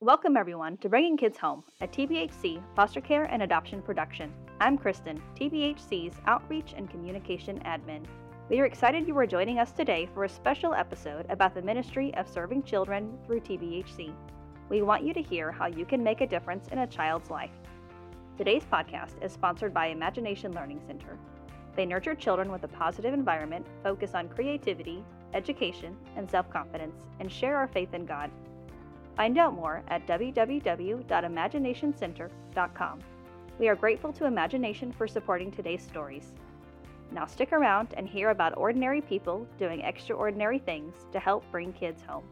Welcome, everyone, to Bringing Kids Home, a TBHC foster care and adoption production. I'm Kristen, TBHC's Outreach and Communication Admin. We are excited you are joining us today for a special episode about the ministry of serving children through TBHC. We want you to hear how you can make a difference in a child's life. Today's podcast is sponsored by Imagination Learning Center. They nurture children with a positive environment, focus on creativity, education, and self confidence, and share our faith in God. Find out more at www.imaginationcenter.com. We are grateful to Imagination for supporting today's stories. Now stick around and hear about ordinary people doing extraordinary things to help bring kids home.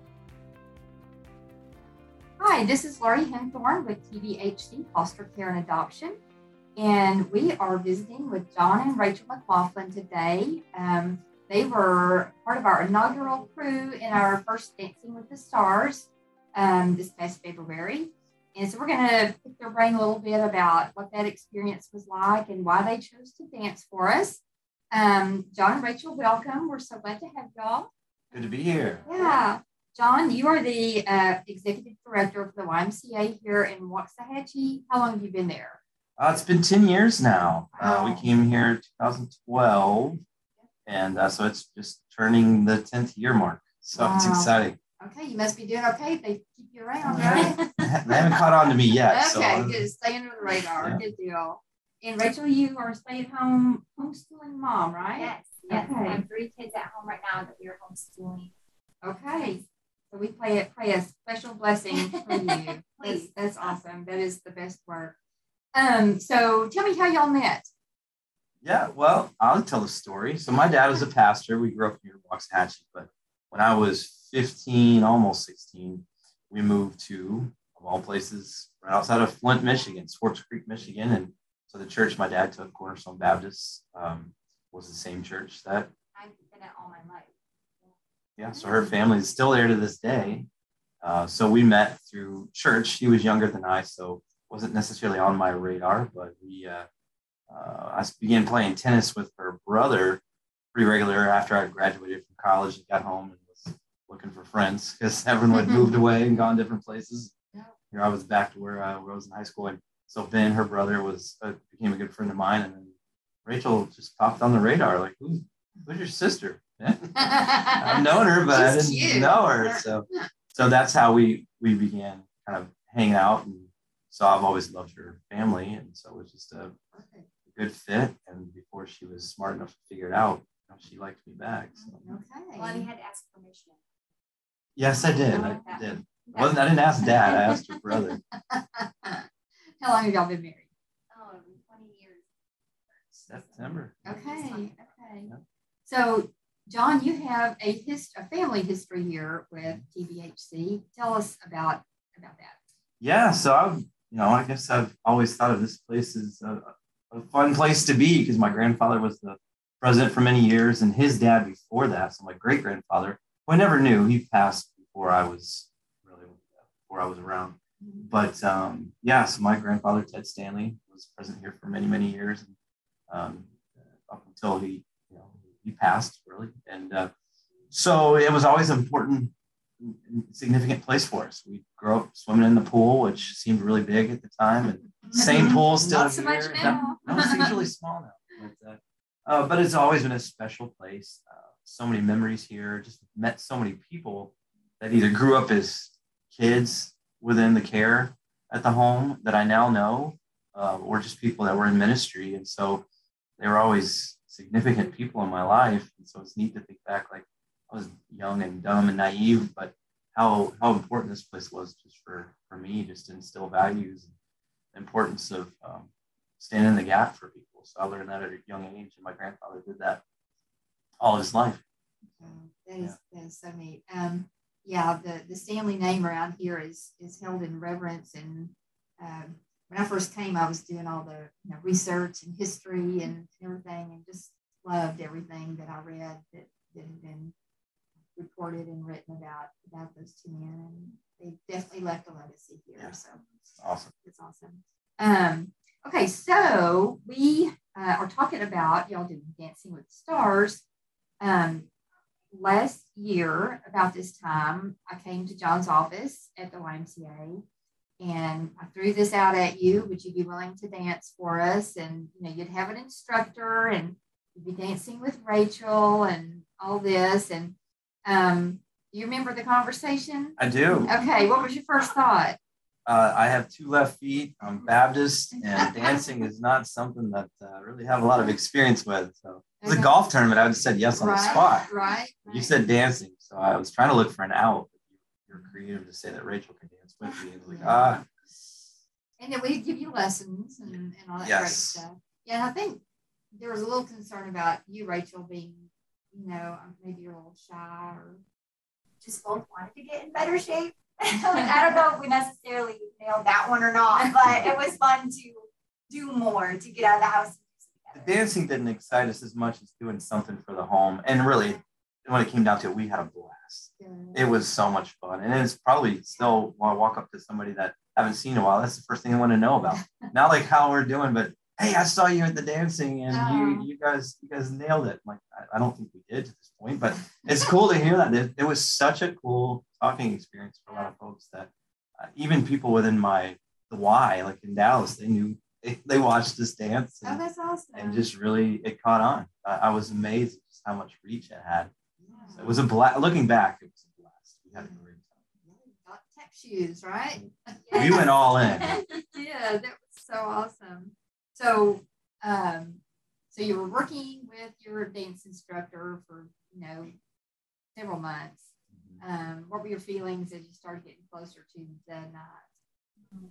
Hi, this is Laurie Henthorn with TBHC Foster Care and Adoption. And we are visiting with John and Rachel McLaughlin today. Um, they were part of our inaugural crew in our first Dancing with the Stars um, this past February. And so we're going to pick their brain a little bit about what that experience was like and why they chose to dance for us. Um, John and Rachel, welcome. We're so glad to have y'all. Good to be here. Yeah. John, you are the uh, executive director of the YMCA here in Waxahachie. How long have you been there? Uh, it's been 10 years now. Uh, we came here in 2012, and uh, so it's just turning the 10th year mark. So it's exciting. Okay, you must be doing okay. They keep you around, right? they haven't caught on to me yet. okay, I'm- good. Stay under the radar. Yeah. Good deal. And Rachel, you are a stay-at-home homeschooling mom, right? Yes, yes. Okay. I have three kids at home right now that we are homeschooling. Okay. So we play it pray a special blessing for you. that's, Please. that's awesome. That is the best work. Um, so tell me how y'all met. Yeah, well, I'll tell the story. So my dad was a pastor. We grew up near Waxahachie, but when I was 15, almost 16, we moved to, of all places, right outside of Flint, Michigan, Swartz Creek, Michigan. And so the church my dad took, Cornerstone Baptist, um, was the same church that, I've been at all my life. yeah, so her family is still there to this day. Uh, so we met through church. He was younger than I, so wasn't necessarily on my radar, but we, uh, uh, I began playing tennis with her brother pretty regular after I graduated from college and got home and looking for friends because everyone had moved away and gone different places. Yeah. Here I was back to where, uh, where I was in high school, and so Ben, her brother, was uh, became a good friend of mine, and then Rachel just popped on the radar like, "Who's who's your sister?" I've known her, but I didn't cute. know her. So, so that's how we we began kind of hanging out, and so I've always loved her family, and so it was just a Perfect. good fit. And before she was smart enough to figure it out, she liked me back. So Okay. Well, you had to ask permission. Yes, I did. I like that. did. I wasn't. I didn't ask dad. I asked her brother. How long have y'all been married? Oh, 20 years. September. Okay. Okay. Yeah. So, John, you have a hist- a family history here with TBHC. Tell us about about that. Yeah. So I've, you know, I guess I've always thought of this place as a, a fun place to be because my grandfather was the president for many years, and his dad before that. So my great grandfather, I never knew, he passed before I was really before I was around. But um, yeah, so my grandfather Ted Stanley was present here for many many years, and, um, up until he you know he passed really, and uh, so it was always an important significant place for us. We grew up swimming in the pool, which seemed really big at the time, and same pool still Not so much now. No, it's really small now. But, uh, uh, but it's always been a special place. Uh, so many memories here. Just met so many people that either grew up as kids within the care at the home that I now know, uh, or just people that were in ministry. And so they were always significant people in my life. And so it's neat to think back, like I was young and dumb and naive, but how how important this place was just for for me, just to instill values and importance of um, standing in the gap for people. So I learned that at a young age, and my grandfather did that all his life. That is that is so neat. Um, yeah, the the Stanley name around here is is held in reverence. And um, when I first came, I was doing all the you know, research and history and everything, and just loved everything that I read that, that had been reported and written about about those two men. And they definitely left a legacy here. Yeah. So It's awesome. it's awesome. Um, okay, so we uh, are talking about y'all doing Dancing with the Stars. Um, last year, about this time, I came to John's office at the YMCA and I threw this out at you. Would you be willing to dance for us? And you know, you'd have an instructor, and you'd be dancing with Rachel and all this. And um, you remember the conversation? I do. Okay, what was your first thought? Uh, I have two left feet. I'm Baptist, and dancing is not something that uh, I really have a lot of experience with. So it was a golf tournament, I would have said yes on the spot. Right. You said dancing, so I was trying to look for an out. You're creative to say that Rachel can dance with me. Like, ah, And then we give you lessons and, and all that great Yes. stuff. Yeah, and I think there was a little concern about you, Rachel, being, you know, um, maybe you're a little shy or Just both wanted to get in better shape. I don't know if we necessarily nailed that one or not, but it was fun to do more, to get out of the house. The dancing didn't excite us as much as doing something for the home. And really, when it came down to it, we had a blast. It was so much fun. And it's probably still when I walk up to somebody that I haven't seen in a while, that's the first thing I want to know about. Not like how we're doing, but hey, I saw you at the dancing and Oh. you you guys you guys nailed it. Like I, I don't think we did to this point, but it's cool to hear that. It, it was such a cool talking experience for a lot of folks that uh, even people within my the Y, like in Dallas, they knew they, they watched us dance Oh, and, that's awesome. and just really it caught on. I, I was amazed at just how much reach it had. Yeah. So it was a blast. Looking back, it was a blast. We had a great time. Got tech shoes, right? time. We went all in. yeah, that was so awesome. So, um, so you were working with your dance instructor for you know several months. Um, what were your feelings as you started getting closer to the night?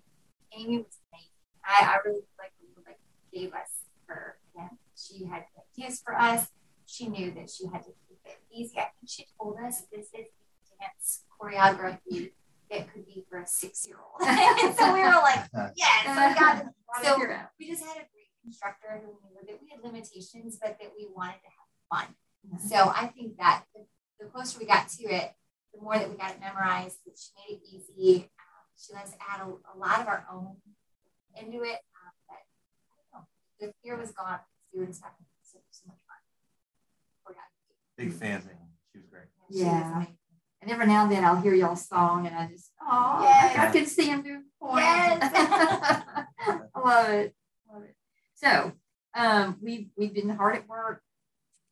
Amy was amazing. I, I really like like gave us her yeah, she had ideas for us. She knew that she had to keep it easy. I think she told us this is dance choreography that could be for a six year old. so we were like, yes, I got it. So we just had a great instructor who knew that we had limitations, but that we wanted to have fun. So I think that the, the closer we got to it, the more that we got it memorized, that she made it easy. Um, she let us add a, a lot of our own into it. Um, but I don't know, the fear was gone. Students having so, so much fun. Choreography. Big fans of him. She was great. She was Yeah. And every now and then I'll hear y'all's song and I just, oh, Yes. I can see him do point. Yes. I love it. Love it. So um, we've, we've been hard at work,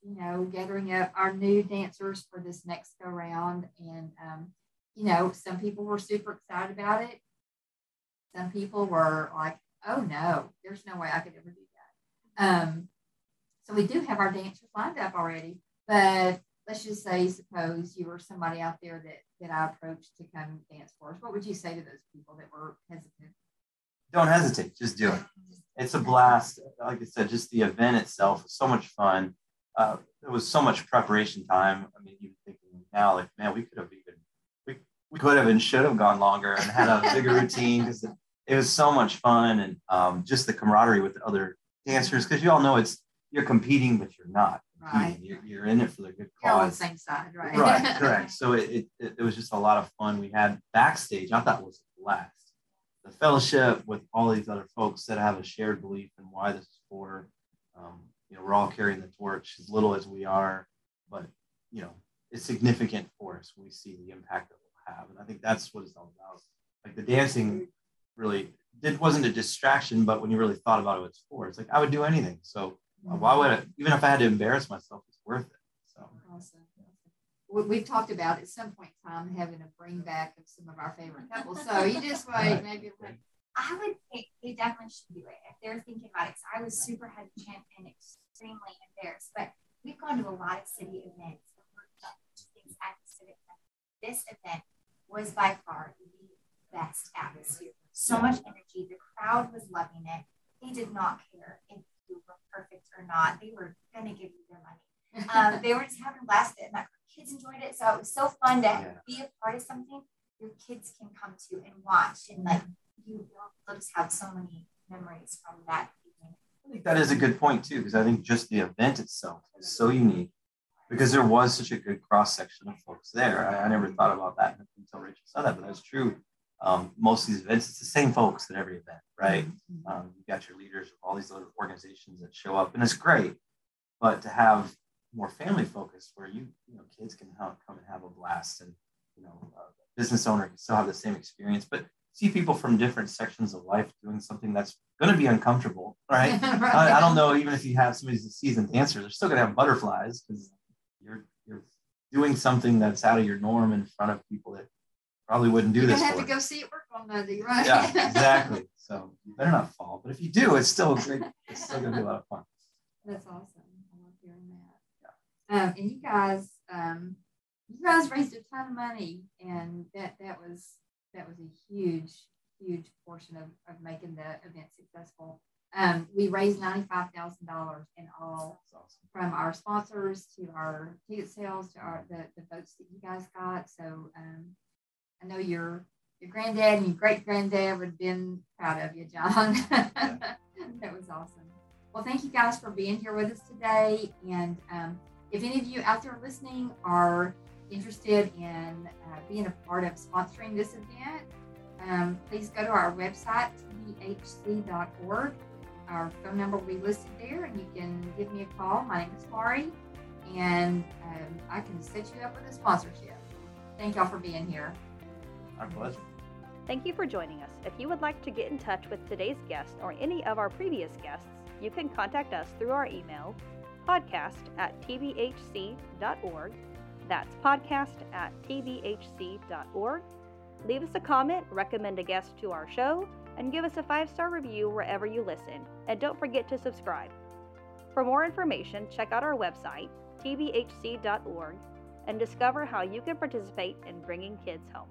you know, gathering up our new dancers for this next go round. And, um, you know, some people were super excited about it. Some people were like, oh no, there's no way I could ever do that. Um, so we do have our dancers lined up already, but let's just say, suppose you were somebody out there that that I approached to come dance for us. What would you say to those people that were hesitant? Don't hesitate. Just do it. It's a blast. Like I said, just the event itself was so much fun. Uh, there was so much preparation time. I mean, even thinking now, like, man, we could have even, we, we could have and should have gone longer and had a bigger routine because it, was so much fun and um, just the camaraderie with the other dancers. Because you all know it's, you're competing, but you're not. competing. Right. You're, you're in it for the good You're on the same side, right? Right, correct. So it, it, it, was just a lot of fun. We had backstage, I thought was a blast. The fellowship with all these other folks that have a shared belief in why this is for. Um, you know, we're all carrying the torch as little as we are, but you know, it's significant for us when we see the impact that we'll have. And I think that's what it's all about. Like the dancing really it wasn't a distraction, but when you really thought about it, it's for. It's like I would do anything. So uh, why would I, even if I had to embarrass myself, it's worth it. So Awesome. We, we've talked about at some point in time having a bring back of some of our favorite couples. So you just wait, maybe like, I would think they definitely should do it if they're thinking about it. 'cause I was super hesitant and extremely embarrassed, but we've gone to a lot of city events and worked things at the civic. This event was by far the best atmosphere. So much energy. The crowd was loving it. They did not care if you were perfect or not. They were going to give you their money. Um, they were just having a blast it. And my kids enjoyed it. So it was so fun to Yeah. be a part of something your kids can come to and watch and like you will just have so many memories from that evening. I think that is a good point too, because I think just the event itself is so unique because there was such a good cross section of folks there. I, I never thought about that until Rachel said that, but that's true. Um, most of these events, it's the same folks at every event, right? Um, you got your leaders of all these other organizations that show up, and it's great. But to have more family focused, where you you know kids can have, come and have a blast, and you know uh, business owner can still have the same experience, but see people from different sections of life doing something that's going to be uncomfortable, right? I, I, don't know. Even if you have somebody who's a seasoned dancer, they're still going to have butterflies because you're you're doing something that's out of your norm in front of people that probably wouldn't do you this. You have to go see it work on Monday, right? Yeah, exactly. So you better not fall. But if you do, it's still a great. It's still going to be a lot of fun. That's awesome. I love hearing that. Yeah. Um, and you guys, um, you guys raised a ton of money, and that that was that was a huge, huge portion of, of making the event successful. Um, we raised $95,000 in all awesome. from our sponsors to our ticket sales to our the, the votes that you guys got. So um, I know your your granddad and your great granddad would have been proud of you, John. that was awesome. Well, thank you guys for being here with us today. And um, if any of you out there listening are interested in uh, being a part of sponsoring this event, um, please go to our website, tbhc.org. Our phone number will be listed there, and you can give me a call. My name is Laurie, and um, I can set you up with a sponsorship. Thank y'all for being here. Pleasure. Thank you for joining us. If you would like to get in touch with today's guest or any of our previous guests, you can contact us through our email, podcast at tbhc.org that's podcast at tbhc.org. Leave us a comment, recommend a guest to our show, and give us a five star review wherever you listen. And don't forget to subscribe. For more information, check out our website, tbhc.org, and discover how you can participate in bringing kids home.